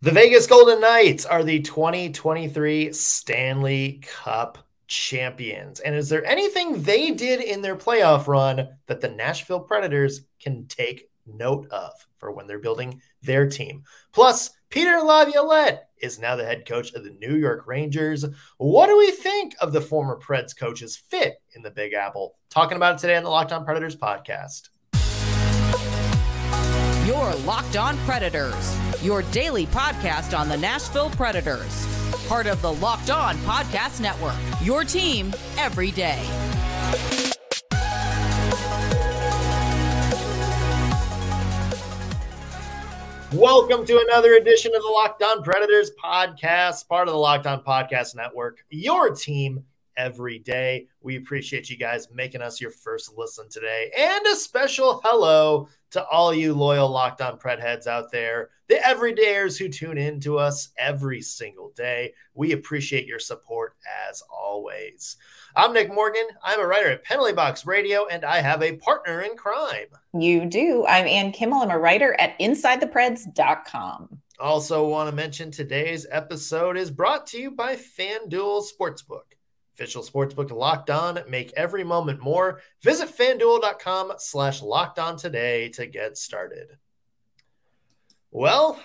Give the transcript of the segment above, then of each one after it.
The Vegas Golden Knights are the 2023 Stanley Cup champions. And is there anything they did in their playoff run that the Nashville Predators can take note of for when they're building their team? Plus, Peter Laviolette is now the head coach of the New York Rangers. What do we think of the former Preds coach's fit in the Big Apple? Talking about it today on the Locked On Predators podcast. Your Locked On Predators, your daily podcast on the Nashville Predators. Part of the Locked On Podcast Network, your team every day. Welcome to another edition of the Locked On Predators podcast, part of the Locked On Podcast Network, your team every day. We appreciate you guys making us your first listen today. And a special hello to all you loyal Locked On Pred heads out there, the everydayers who tune in to us every single day. We appreciate your support as always. I'm Nick Morgan. I'm a writer at Penalty Box Radio, and I have a partner in crime. You do. I'm Ann Kimmel. I'm a writer at InsideThePreds.com. Also, want to mention today's episode is brought to you by FanDuel Sportsbook. Official sportsbook locked on. Make every moment more. Visit fanduel.com slash locked on today to get started. Well,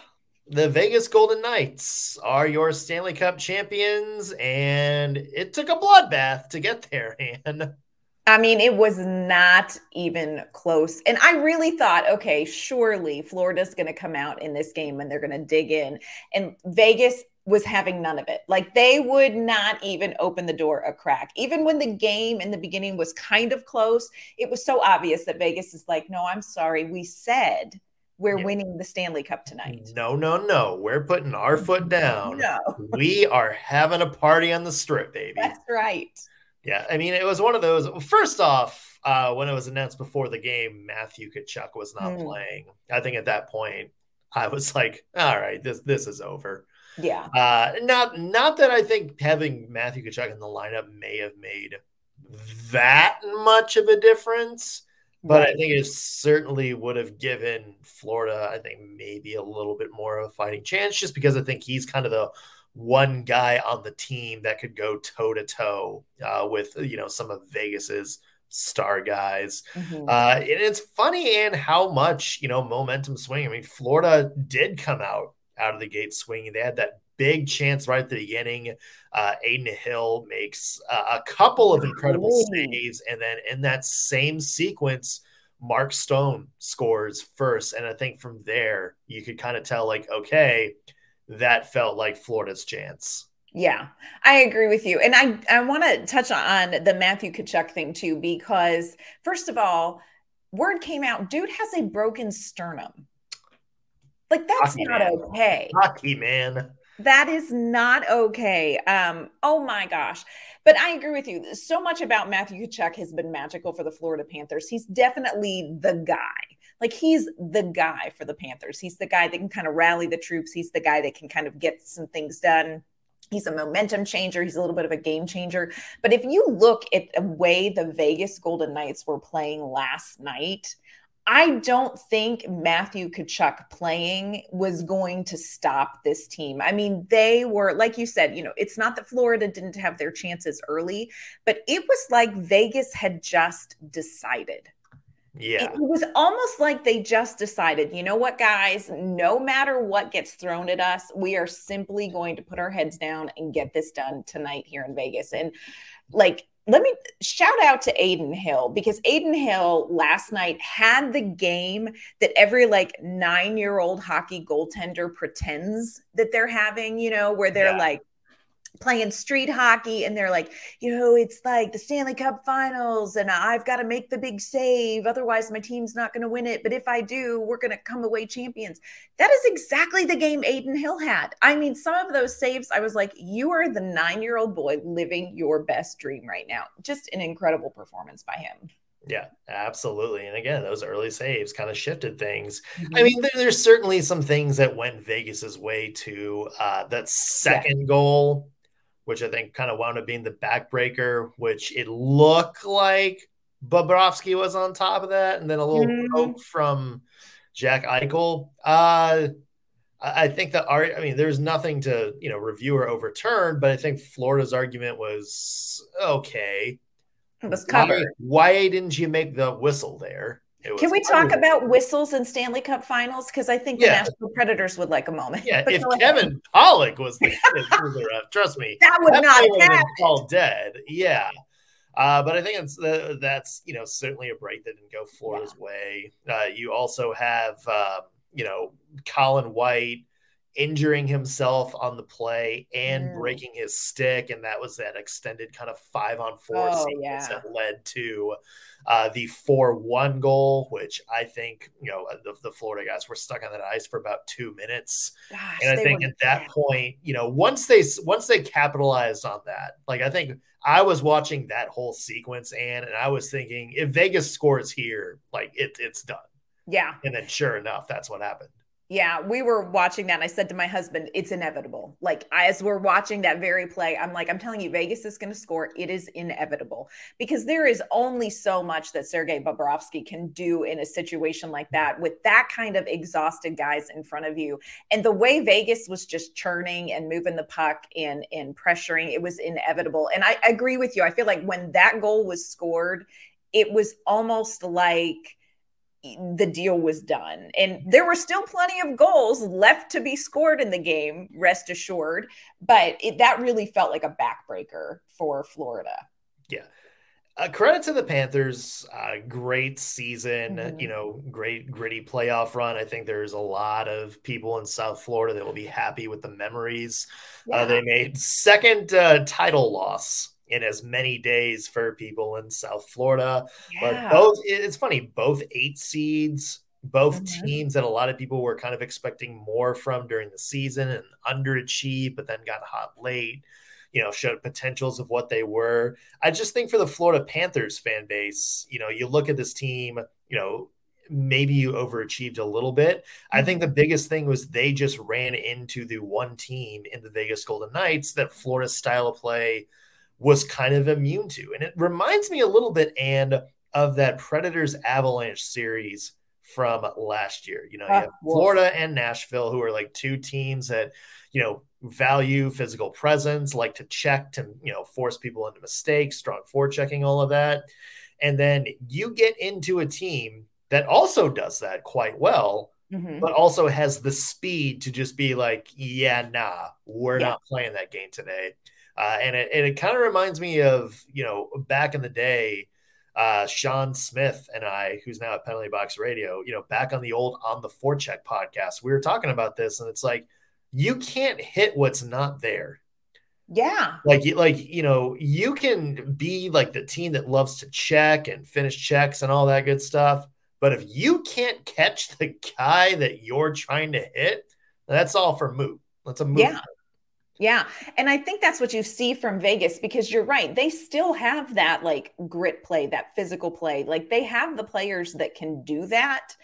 the Vegas Golden Knights are your Stanley Cup champions, and it took a bloodbath to get there, I mean, it was not even close. And I really thought, okay, surely Florida's going to come out in this game and they're going to dig in. And Vegas was having none of it. Like they would not even open the door a crack. Even when the game in the beginning was kind of close, it was so obvious that Vegas is like, no, I'm sorry. We said we're yeah. winning the Stanley Cup tonight. No, no, no. We're putting our foot down. no. we are having a party on the strip, baby. That's right. Yeah. I mean, it was one of those. First off, uh, when it was announced before the game, Matthew Tkachuk was not mm. playing. I think at that point, I was like, all right, this this is over. Yeah. Uh, not not that I think having Matthew Tkachuk in the lineup may have made that much of a difference, but right. I think it certainly would have given Florida, I think, maybe a little bit more of a fighting chance, just because I think he's kind of the one guy on the team that could go toe to toe with you know some of Vegas's star guys. Mm-hmm. Uh, and it's funny and how much you know momentum swing. I mean, Florida did come out out of the gate swinging. They had that big chance right at the beginning. Uh, Adin Hill makes uh, a couple of incredible Ooh. saves, and then in that same sequence, Mark Stone scores first. And I think from there, you could kind of tell, like, okay, that felt like Florida's chance. Yeah, I agree with you. And I, I want to touch on the Matthew Tkachuk thing too, because first of all, word came out, dude has a broken sternum. Like that's Hockey not man. okay. Hockey man. That is not okay. Um, oh my gosh. But I agree with you. So much about Matthew Tkachuk has been magical for the Florida Panthers. He's definitely the guy. Like he's the guy for the Panthers. He's the guy that can kind of rally the troops. He's the guy that can kind of get some things done. He's a momentum changer. He's a little bit of a game changer. But if you look at the way the Vegas Golden Knights were playing last night, I don't think Matthew Tkachuk playing was going to stop this team. I mean, they were, like you said, you know, it's not that Florida didn't have their chances early, but it was like Vegas had just decided. Yeah. It was almost like they just decided, you know what, guys, no matter what gets thrown at us, we are simply going to put our heads down and get this done tonight here in Vegas. And like, let me shout out to Adin Hill because Adin Hill last night had the game that every like nine year old hockey goaltender pretends that they're having, you know, where they're yeah. like, playing street hockey and they're like, you know, it's like the Stanley Cup finals and I've got to make the big save. Otherwise, my team's not going to win it. But if I do, we're going to come away champions. That is exactly the game Adin Hill had. I mean, some of those saves, I was like, you are the nine year old boy living your best dream right now. Just an incredible performance by him. Yeah, absolutely. And again, those early saves kind of shifted things. Mm-hmm. I mean, there, there's certainly some things that went Vegas's way to uh, that second yeah. goal which I think kind of wound up being the backbreaker, which it looked like Bobrovsky was on top of that, and then a little mm. poke from Jack Eichel. Uh, I think the our, I mean, there's nothing to you know review or overturn, but I think Florida's argument was okay. It was covered. Why, why didn't you make the whistle there? Can we talk about whistles and Stanley Cup finals? Because I think the Nashville Predators would like a moment. Yeah, if Kevin Pollock was the, ref, trust me, that would that not happen. All dead. Yeah. Uh, but I think it's uh, that's you know certainly a break that didn't go Florida's yeah. way. Uh, you also have um, you know Colin White injuring himself on the play and mm. breaking his stick, and that was that extended kind of five on four oh, sequence yeah. that led to uh, the four one goal, which I think you know the, the, Florida guys were stuck on that ice for about two minutes, Gosh, and I think at that point, you know, once they once they capitalized on that, like I think I was watching that whole sequence, and and I was thinking if Vegas scores here, like it, it's done. Yeah, and then sure enough, that's what happened. Yeah, we were watching that. And I said to my husband, it's inevitable. Like, as we're watching that very play, I'm like, I'm telling you, Vegas is going to score. It is inevitable because there is only so much that Sergei Bobrovsky can do in a situation like that with that kind of exhausted guys in front of you. And the way Vegas was just churning and moving the puck and, and pressuring, it was inevitable. And I agree with you. I feel like when that goal was scored, it was almost like, the deal was done. And there were still plenty of goals left to be scored in the game, rest assured. But it, that really felt like a backbreaker for Florida. Yeah. Uh, credit to the Panthers. Uh, great season, mm-hmm. you know, great gritty playoff run. I think there's a lot of people in South Florida that will be happy with the memories uh, yeah. uh, they made. Second uh, title loss in as many days for people in South Florida. Yeah. But both, it's funny, both eight seeds, both mm-hmm. teams that a lot of people were kind of expecting more from during the season and underachieved, but then got hot late, you know, showed potentials of what they were. I just think for the Florida Panthers fan base, you know, you look at this team, you know, maybe you overachieved a little bit. I think the mm-hmm. biggest thing was they just ran into the one team in the Vegas Golden Knights that Florida's style of play – was kind of immune to. And it reminds me a little bit, and of that Predators Avalanche series from last year. You know, you have Florida and Nashville, who are like two teams that, you know, value physical presence, like to check to, you know, force people into mistakes, strong forechecking, all of that. And then you get into a team that also does that quite well, mm-hmm. but also has the speed to just be like, yeah, nah, we're yeah. not playing that game today. Uh, and it, and it kind of reminds me of, you know, back in the day, uh, Sean Smith and I, who's now at Penalty Box Radio, you know, back on the old On the Forecheck podcast, we were talking about this, and it's like you can't hit what's not there. Yeah. Like like you know, you can be like the team that loves to check and finish checks and all that good stuff, but if you can't catch the guy that you're trying to hit, that's all for moot. That's a moot. Yeah. Yeah. And I think that's what you see from Vegas because you're right. They still have that like grit play, that physical play. Like they have the players that can do that,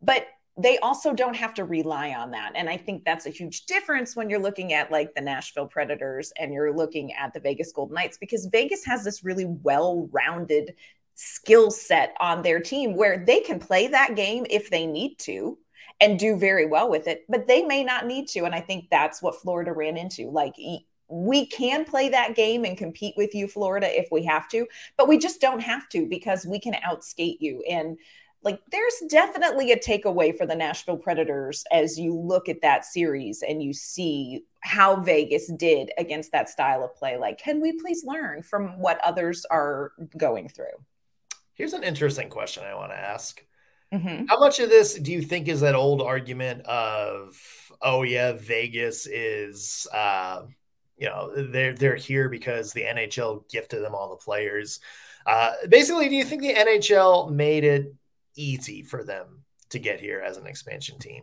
but they also don't have to rely on that. And I think that's a huge difference when you're looking at like the Nashville Predators and you're looking at the Vegas Golden Knights because Vegas has this really well rounded skill set on their team where they can play that game if they need to and do very well with it, but they may not need to. And I think that's what Florida ran into. Like, we can play that game and compete with you, Florida, if we have to, but we just don't have to because we can outskate you. And like, there's definitely a takeaway for the Nashville Predators as you look at that series and you see how Vegas did against that style of play. Like, can we please learn from what others are going through? Here's an interesting question I want to ask. Mm-hmm. How much of this do you think is that old argument of, oh yeah, Vegas is, uh, you know, they're they're here because the NHL gifted them all the players. Uh, basically, do you think the NHL made it easy for them to get here as an expansion team?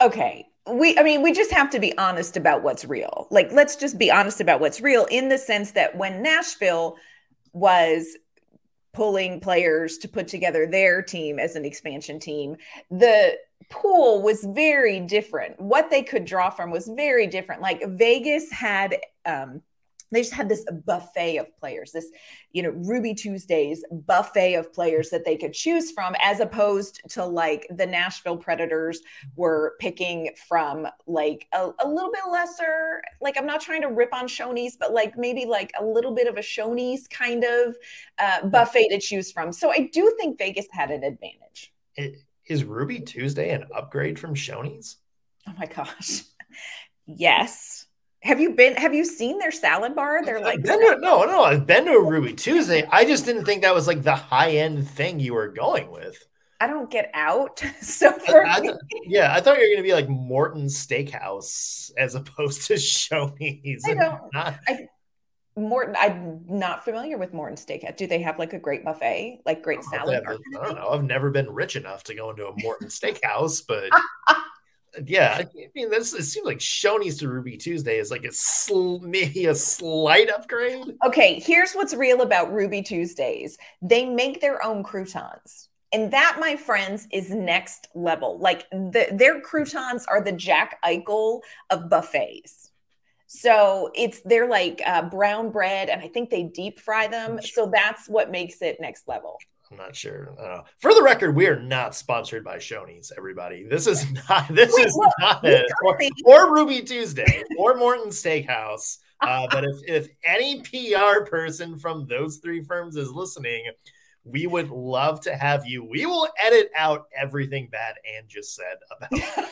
Okay, we i mean we just have to be honest about what's real like let's just be honest about what's real in the sense that when nashville was pulling players to put together their team as an expansion team. The pool was very different. What they could draw from was very different. Like Vegas had um, they just had this buffet of players this you know ruby tuesdays buffet of players that they could choose from as opposed to like the nashville predators were picking from like a, a little bit lesser like i'm not trying to rip on shoney's but like maybe like a little bit of a shoney's kind of uh, buffet to choose from. So i do think vegas had an advantage. Is ruby tuesday an upgrade from shoney's? Oh my gosh. Yes have you been? Have you seen their salad bar? They're like to, no, no. I've been to a Ruby Tuesday. I just didn't think that was like the high end thing you were going with. I don't get out. So for I, I, yeah, I thought you were going to be like Morton's Steakhouse as opposed to Shoney's. I don't. Not... I, Morton, I'm not familiar with Morton Steakhouse. Do they have like a great buffet, like great salad? I don't know. I've never been rich enough to go into a Morton Steakhouse, but yeah, I mean, this it seems like Shoney's to Ruby Tuesday is like a sl- maybe a slight upgrade. Okay, here's what's real about Ruby Tuesdays: they make their own croutons. And that, my friends, is next level. Like the, their croutons are the Jack Eichel of buffets. So it's they're like uh, brown bread, and I think they deep fry them. So that's what makes it next level. I'm not sure. Uh, for the record, we are not sponsored by Shoney's. Everybody, this is not. This Wait, is not it. Or, or, Ruby Tuesday or Morton Steakhouse. Uh, but if if any PR person from those three firms is listening, we would love to have you. We will edit out everything bad Ann just said about.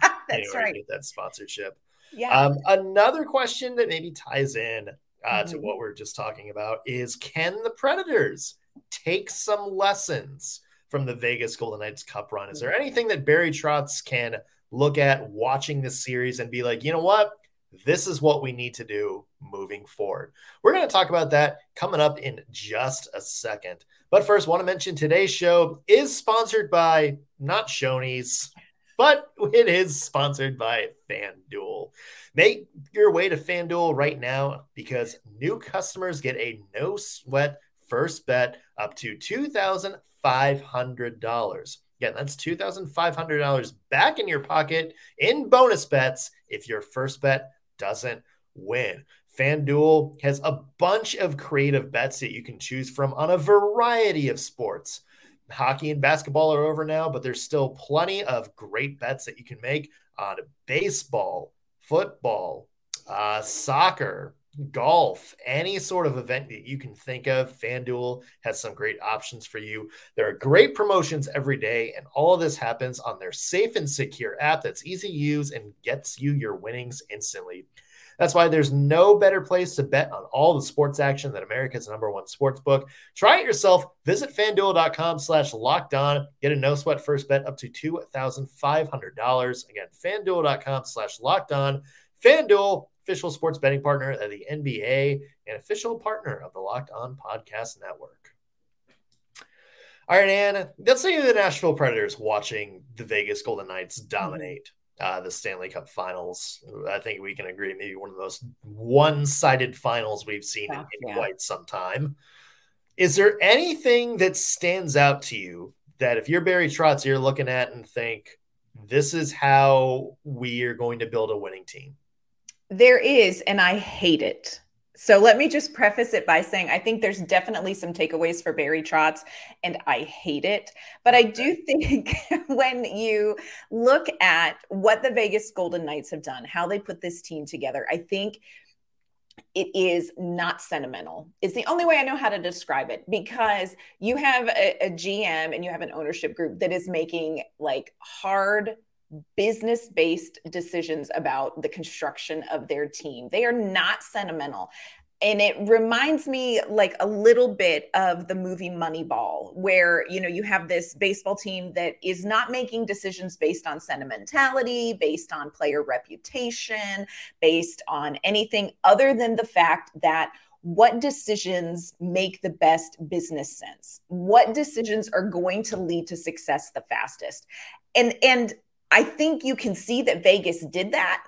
That's anyway, right. Get that sponsorship. Yeah. Um, another question that maybe ties in uh, mm-hmm. to what we're just talking about is: Can the Predators? Take some lessons from the Vegas Golden Knights Cup run? Is there mm-hmm. anything that Barry Trotz can look at watching this series and be like, you know what? This is what we need to do moving forward. We're going to talk about that coming up in just a second. But first, want to mention today's show is sponsored by not Shoney's, but it is sponsored by FanDuel. Make your way to FanDuel right now because new customers get a no sweat first bet up to $2,500. Again, that's $2,500 back in your pocket in bonus bets if your first bet doesn't win. FanDuel has a bunch of creative bets that you can choose from on a variety of sports. Hockey and basketball are over now, but there's still plenty of great bets that you can make on baseball, football, uh, soccer, golf, any sort of event that you can think of, FanDuel has some great options for you. There are great promotions every day, and all of this happens on their safe and secure app that's easy to use and gets you your winnings instantly. That's why there's no better place to bet on all the sports action than America's number one sports book. Try it yourself. Visit fanduel.com slash locked on. Get a no sweat first bet up to $2,500. Again, fanduel.com slash locked on. FanDuel, official sports betting partner of the NBA and official partner of the Locked On Podcast Network. All right, Ann, let's say the Nashville Predators watching the Vegas Golden Knights mm-hmm. dominate uh, the Stanley Cup finals. I think we can agree, maybe one of the most one sided finals we've seen in yeah. quite some time. Is there anything that stands out to you that if you're Barry Trotz, you're looking at and think, this is how we are going to build a winning team? There is, and I hate it. So let me just preface it by saying I think there's definitely some takeaways for Barry Trotz, and I hate it. But I do think when you look at what the Vegas Golden Knights have done, how they put this team together, I think it is not sentimental. It's the only way I know how to describe it because you have a, a GM and you have an ownership group that is making like hard business based decisions about the construction of their team. They are not sentimental. And it reminds me like a little bit of the movie Moneyball, where you know you have this baseball team that is not making decisions based on sentimentality, based on player reputation, based on anything other than the fact that what decisions make the best business sense what decisions are going to lead to success the fastest and and I think you can see that Vegas did that.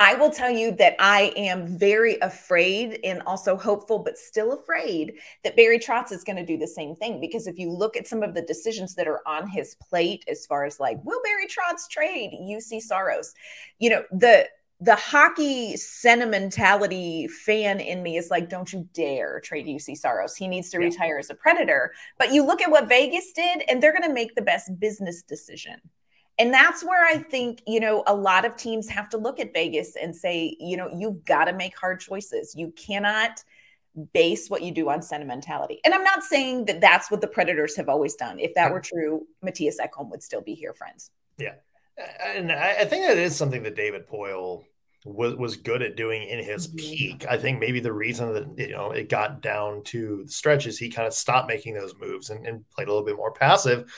I will tell you that I am very afraid and also hopeful, but still afraid that Barry Trotz is going to do the same thing. Because if you look at some of the decisions that are on his plate, as far as like, will Barry Trotz trade Juuse Saros? You know, the the hockey sentimentality fan in me is like, don't you dare trade Juuse Saros. He needs to yeah. retire as a predator. But you look at what Vegas did, and they're going to make the best business decision. And that's where I think, you know, a lot of teams have to look at Vegas and say, you know, you've got to make hard choices. You cannot base what you do on sentimentality. And I'm not saying that that's what the Predators have always done. If that were true, Mattias Ekholm would still be here, friends. Yeah. And I think that is something that David Poile was was good at doing in his mm-hmm. peak. I think maybe the reason that you know it got down to the stretches, he kind of stopped making those moves and, and played a little bit more passive.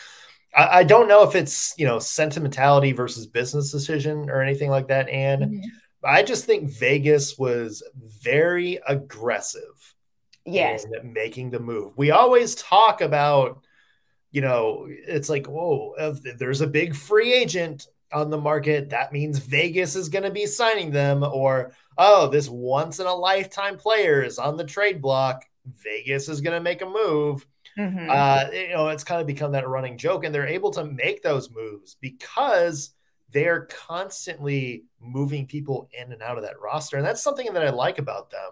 I, I, don't know if it's you know sentimentality versus business decision or anything like that. And mm-hmm. I just think Vegas was very aggressive. Yes, making the move. We always talk about you know, it's like, whoa, if there's a big free agent on the market, that means Vegas is going to be signing them. Or, oh, this once in a lifetime player is on the trade block. Vegas is going to make a move. Mm-hmm. Uh, you know, it's kind of become that running joke, and they're able to make those moves because they're constantly moving people in and out of that roster. And that's something that I like about them.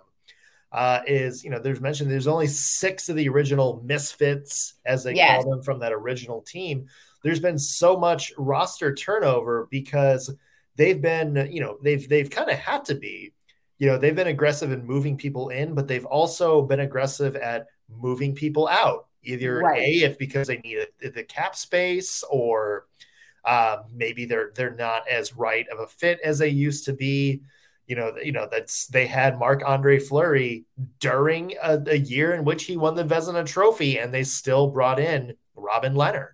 Uh, is you know there's mentioned there's only six of the original misfits as they yes. call them from that original team there's been so much roster turnover because they've been, you know, they've they've kind of had to be, you know, they've been aggressive in moving people in, but they've also been aggressive at moving people out. Either right. a if because they need the cap space, or uh, maybe they're they're not as right of a fit as they used to be. You know, you know that's they had Marc Andre Fleury during a, a year in which he won the Vezina Trophy, and they still brought in Robin Lehner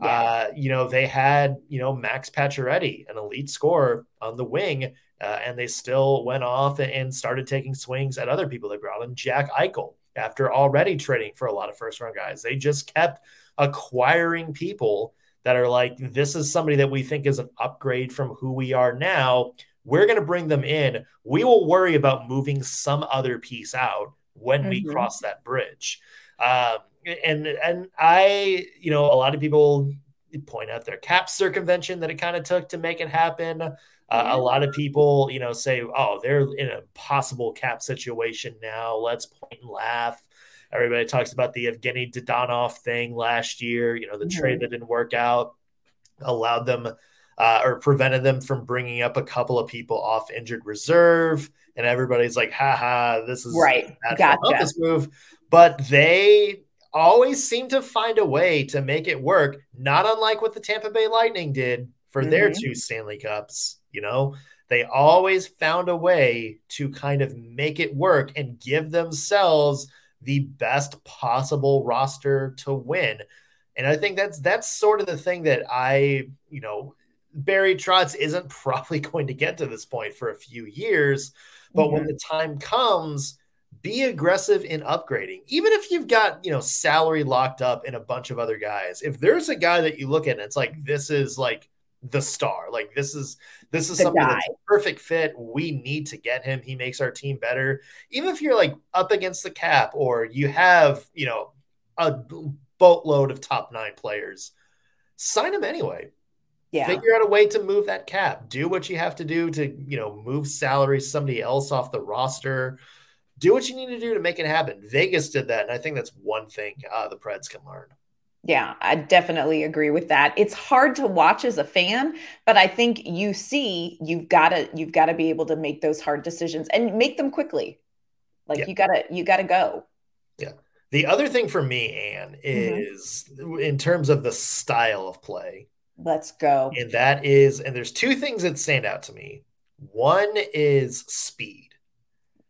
yeah. Uh, you know, they had, you know, Max Pacioretty, an elite scorer on the wing, uh, and they still went off and started taking swings at other people. They brought in Jack Eichel after already trading for a lot of first round guys. They just kept acquiring people that are like, this is somebody that we think is an upgrade from who we are now. We're going to bring them in. We will worry about moving some other piece out when mm-hmm. we cross that bridge. Um, and and I, you know, a lot of people point out their cap circumvention that it kind of took to make it happen. Uh, a lot of people, you know, say, "Oh, they're in a possible cap situation now. Let's point and laugh." Everybody talks about the Evgeny Dadonov thing last year. You know, the mm-hmm. trade that didn't work out allowed them uh, or prevented them from bringing up a couple of people off injured reserve. And everybody's like, "Ha ha, this is right. Gotcha. This move." But they always seem to find a way to make it work, not unlike what the Tampa Bay Lightning did for mm-hmm. their two Stanley Cups. You know, they always found a way to kind of make it work and give themselves the best possible roster to win. And I think that's that's sort of the thing that I, you know, Barry Trotz isn't probably going to get to this point for a few years, but mm-hmm. when the time comes, be aggressive in upgrading. Even if you've got, you know, salary locked up in a bunch of other guys. If there's a guy that you look at and it's like this is like the star, like this is this is the something guy. that's a perfect fit. We need to get him. He makes our team better. Even if you're like up against the cap or you have, you know, a boatload of top 9 players, sign him anyway. Yeah. Figure out a way to move that cap. Do what you have to do to, you know, move salary somebody else off the roster do what you need to do to make it happen. Vegas did that, and I think that's one thing uh, the Preds can learn. Yeah, I definitely agree with that. It's hard to watch as a fan, but I think you see you've got to you've got to be able to make those hard decisions and make them quickly. Like yeah. you got to you got to go. Yeah. The other thing for me, Ann, mm-hmm. is mm-hmm. in terms of the style of play. Let's go. And that is, and there's two things that stand out to me. One is speed.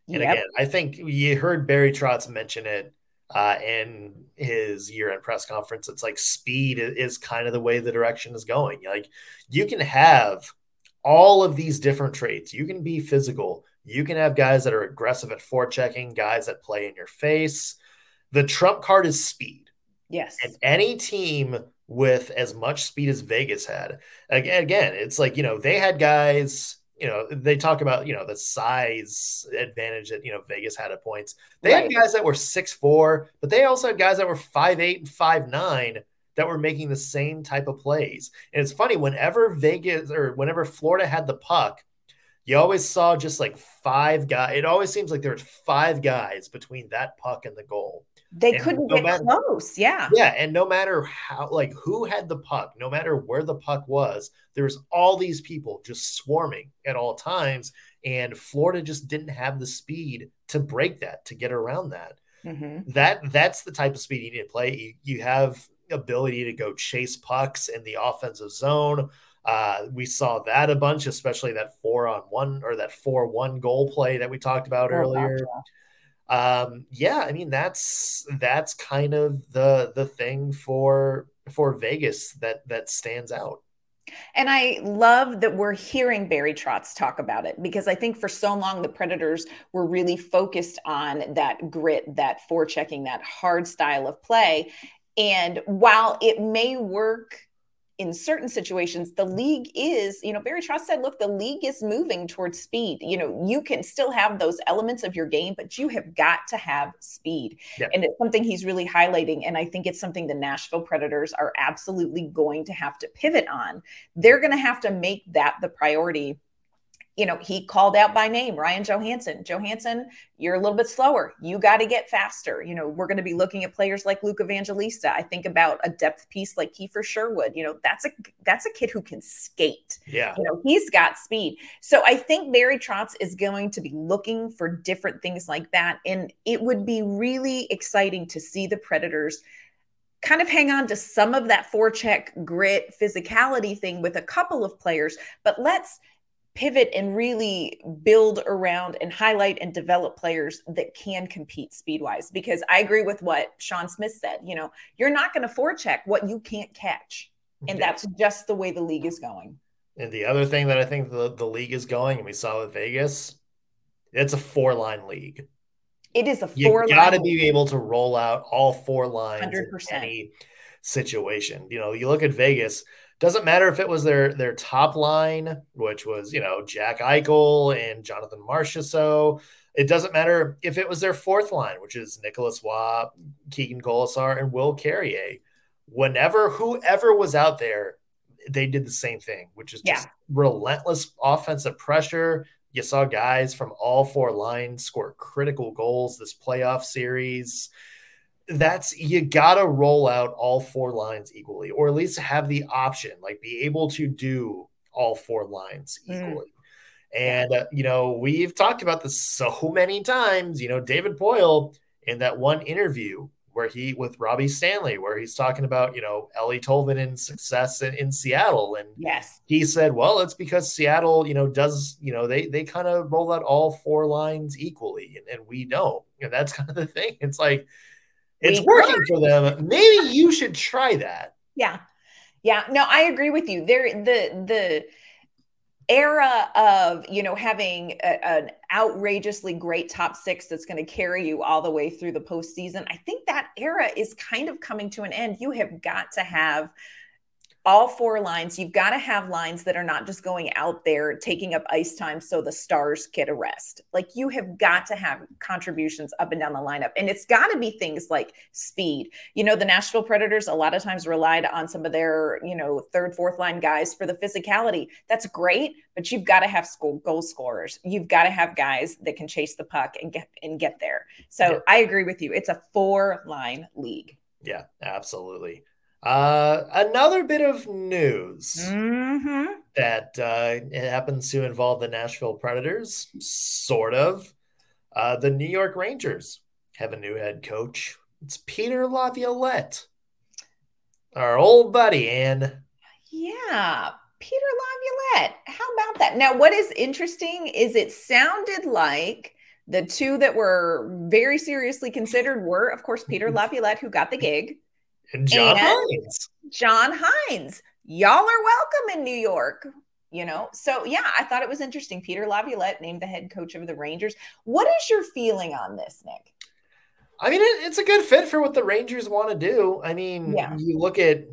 And yep. again, I think you heard Barry Trotz mention it uh, in his year-end press conference. It's like speed is kind of the way the direction is going. Like you can have all of these different traits. You can be physical. You can have guys that are aggressive at forechecking, guys that play in your face. The trump card is speed. Yes. And any team with as much speed as Vegas had, again, it's like, you know, they had guys you know, they talk about, you know, the size advantage that, you know, Vegas had at points. They right. had guys that were six four, but they also had guys that were five eight and five nine that were making the same type of plays. And it's funny, whenever Vegas or whenever Florida had the puck, you always saw just like five guys. It always seems like there's five guys between that puck and the goal. They and couldn't no get matter, close. Yeah. Yeah. And no matter how, like, who had the puck, no matter where the puck was, there's all these people just swarming at all times. And Florida just didn't have the speed to break that, to get around that. Mm-hmm. That that's the type of speed you need to play. You, you have ability to go chase pucks in the offensive zone. Uh, we saw that a bunch, especially that four on one or that four one goal play that we talked about oh, earlier. Gotcha. Um, yeah, I mean that's that's kind of the the thing for for Vegas that that stands out. And I love that we're hearing Barry Trotz talk about it because I think for so long the Predators were really focused on that grit, that forechecking, that hard style of play. And while it may work in certain situations, the league is, you know, Barry Trotz said, look, the league is moving towards speed. You know, you can still have those elements of your game, but you have got to have speed. And it's something he's really highlighting. And I think it's something the Nashville Predators are absolutely going to have to pivot on. They're going to have to make that the priority you know, he called out by name Ryan Johansen. Johansen, you're a little bit slower. You got to get faster. You know, we're going to be looking at players like Luke Evangelista. I think about a depth piece like Kiefer Sherwood. You know, that's a that's a kid who can skate. Yeah. You know, he's got speed. So I think Barry Trotz is going to be looking for different things like that. And it would be really exciting to see the Predators kind of hang on to some of that forecheck grit physicality thing with a couple of players, but let's pivot and really build around and highlight and develop players that can compete speed wise. Because I agree with what Sean Smith said. You know, you're not going to forecheck what you can't catch. And yeah. that's just the way the league is going. And the other thing that I think the, the league is going, and we saw with Vegas, it's a four line league. It is a four You got to be able to roll out all four lines 100%. in any situation. You know, you look at Vegas, doesn't matter if it was their their top line, which was you know Jack Eichel and Jonathan Marchessault. It doesn't matter if it was their fourth line, which is Nicolas Roy, Keegan Kolesar, and Will Carrier. Whenever whoever was out there, they did the same thing, which is just yeah. relentless offensive pressure. You saw guys from all four lines score critical goals this playoff series that's you gotta roll out all four lines equally, or at least have the option, like be able to do all four lines mm. equally. Mm. And uh, you know, we've talked about this so many times. You know, David Poile in that one interview where he with Robbie Stanley, where he's talking about you know Eeli Tolvanen's success in, in Seattle, and yes, he said, well, it's because Seattle, you know, does you know they they kind of roll out all four lines equally, and, and we don't, and that's kind of the thing. It's like it's we working for them. Maybe you should try that. Yeah. Yeah. No, I agree with you. There the the era of you know having a, an outrageously great top six that's going to carry you all the way through the postseason. I think that era is kind of coming to an end. You have got to have all four lines, you've got to have lines that are not just going out there taking up ice time so the stars get a rest. Like you have got to have contributions up and down the lineup. And it's got to be things like speed. You know, the Nashville Predators a lot of times relied on some of their, you know, third, fourth line guys for the physicality. That's great, but you've got to have school goal scorers. You've got to have guys that can chase the puck and get and get there. So yeah. I agree with you. It's a four line league. Yeah, absolutely. Uh, another bit of news mm-hmm. that uh, it happens to involve the Nashville Predators, sort of. Uh, the New York Rangers have a new head coach. It's Peter Laviolette, our old buddy, and yeah, Peter Laviolette. How about that? Now, what is interesting is it sounded like the two that were very seriously considered were, of course, Peter Laviolette, who got the gig and John and Hynes. John Hynes. Y'all are welcome in New York. You know, so yeah, I thought it was interesting. Peter Laviolette named the head coach of the Rangers. What is your feeling on this, Nick? I mean, it, it's a good fit for what the Rangers want to do. I mean, yeah. you look at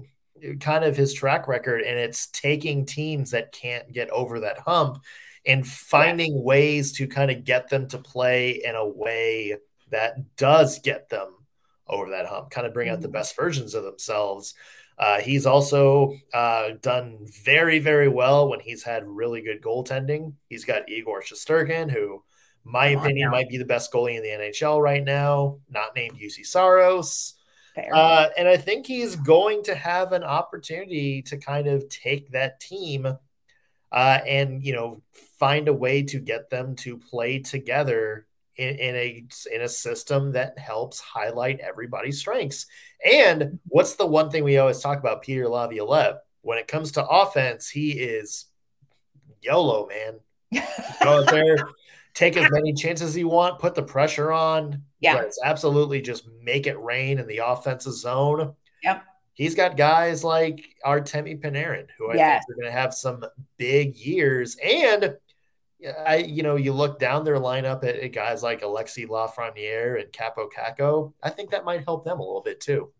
kind of his track record, and it's taking teams that can't get over that hump and finding yeah. ways to kind of get them to play in a way that does get them over that hump, kind of bring out the mm-hmm. best versions of themselves. Uh, he's also uh, done very, very well when he's had really good goaltending. He's got Igor Shesterkin, who, my opinion, might be the best goalie in the NHL right now, not named Juuse Saros. Uh, and I think he's going to have an opportunity to kind of take that team uh, and, you know, find a way to get them to play together in, in, a in a system that helps highlight everybody's strengths. And what's the one thing we always talk about Peter Laviolette? When it comes to offense, he is YOLO, man. Go out there, take as many chances as you want, put the pressure on. Yeah. Let's absolutely just make it rain in the offensive zone. Yep. He's got guys like Artemi Panarin, who I Yes. think are going to have some big years. And I, you know, you look down their lineup at, at guys like Alexi Lafreniere and Kaapo Kakko. I think that might help them a little bit too.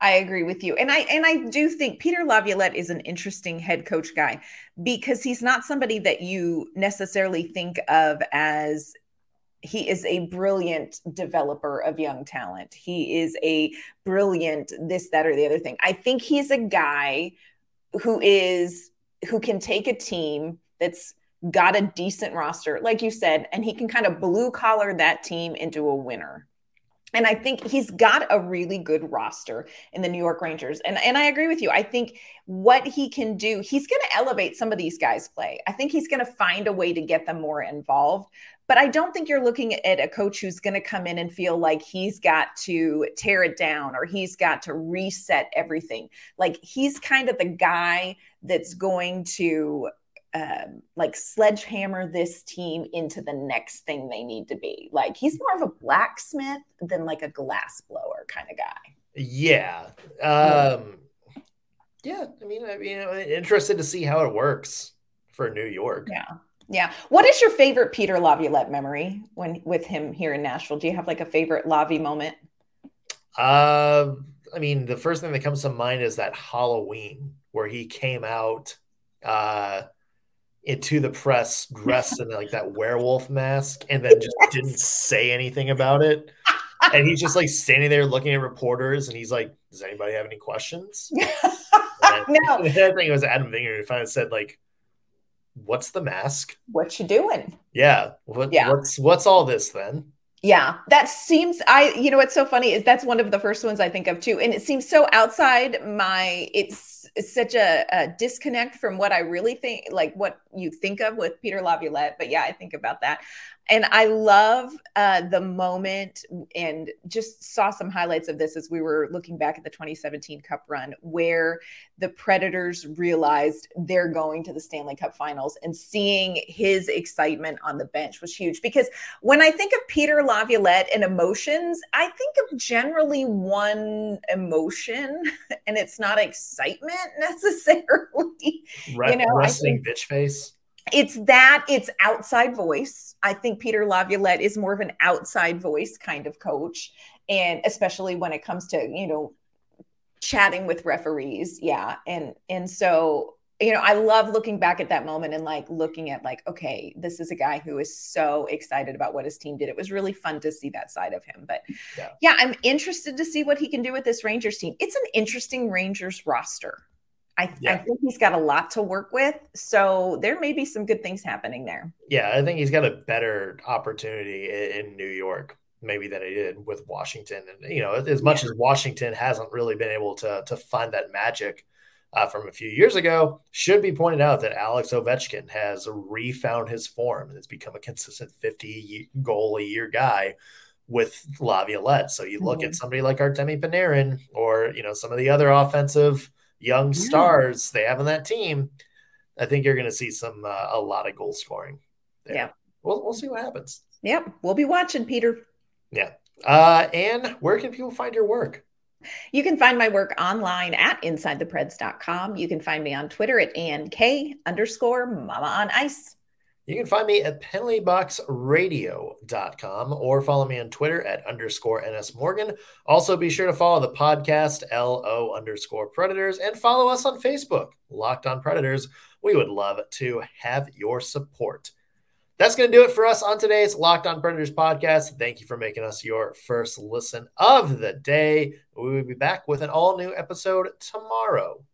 I agree with you. And I and I do think Peter Laviolette is an interesting head coach guy because he's not somebody that you necessarily think of as he is a brilliant developer of young talent. He is a brilliant this that or the other thing. I think he's a guy who is who can take a team that's got a decent roster like you said and he can kind of blue collar that team into a winner. And I think he's got a really good roster in the New York Rangers. And, and I agree with you. I think what he can do, he's going to elevate some of these guys' play. I think he's going to find a way to get them more involved. But I don't think you're looking at a coach who's going to come in and feel like he's got to tear it down or he's got to reset everything. Like he's kind of the guy that's going to um, like sledgehammer this team into the next thing they need to be. Like he's more of a blacksmith than like a glass blower kind of guy. Yeah. Um, yeah. I mean, I mean, I'm interested to see how it works for New York. Yeah. Yeah. What is your favorite Peter Laviolette memory when with him here in Nashville? Do you have like a favorite Lavy moment? Uh, I mean, the first thing that comes to mind is that Halloween where he came out uh, into the press dressed in like that werewolf mask and then just Yes. didn't say anything about it. And he's just like standing there looking at reporters and he's like, Does anybody have any questions? No. I think it was Adam Vingan who finally said, like, what's the mask? What you doing? Yeah. What, Yeah. What's what's all this then? Yeah, that seems I you know what's so funny is that's one of the first ones I think of too and it seems so outside my it's, it's such a, a disconnect from what I really think like what you think of with Peter Laviolette but yeah I think about that and I love uh, the moment and just saw some highlights of this as we were looking back at the 2017 Cup run where the Predators realized they're going to the Stanley Cup Finals and seeing his excitement on the bench was huge because when I think of Peter Laviolette and emotions, I think of generally one emotion, and it's not excitement necessarily. Re- know, I wrestling bitch face. It's that it's outside voice. I think Peter Laviolette is more of an outside voice kind of coach, and especially when it comes to you know chatting with referees, yeah, and and so you know, I love looking back at that moment and like looking at like, okay, this is a guy who is so excited about what his team did. It was really fun to see that side of him. But Yeah. yeah, I'm interested to see what he can do with this Rangers team. It's an interesting Rangers roster. I, I think he's got a lot to work with. So there may be some good things happening there. Yeah, I think he's got a better opportunity in, in New York maybe than he did with Washington. And you know, as much as Washington hasn't really been able to to find that magic uh, from a few years ago, should be pointed out that Alex Ovechkin has refound his form and has become a consistent 50 goal a year guy with Laviolette. So you look Mhm. at somebody like Artemi Panarin or you know some of the other offensive young Yeah. stars they have on that team. I think you're going to see some uh, a lot of goal scoring. There. Yeah. we'll we'll see what happens. Yep. We'll be watching, Peter. Yeah. Uh, and where can people find your work? You can find my work online at insidethepreds.com. You can find me on Twitter at ANK underscore mama on ice. You can find me at penaltyboxradio.com or follow me on Twitter at underscore NS Morgan. Also, be sure to follow the podcast LO underscore Predators and follow us on Facebook, Locked on Predators. We would love to have your support. That's going to do it for us on today's Locked On Predators podcast. Thank you for making us your first listen of the day. We will be back with an all new episode tomorrow.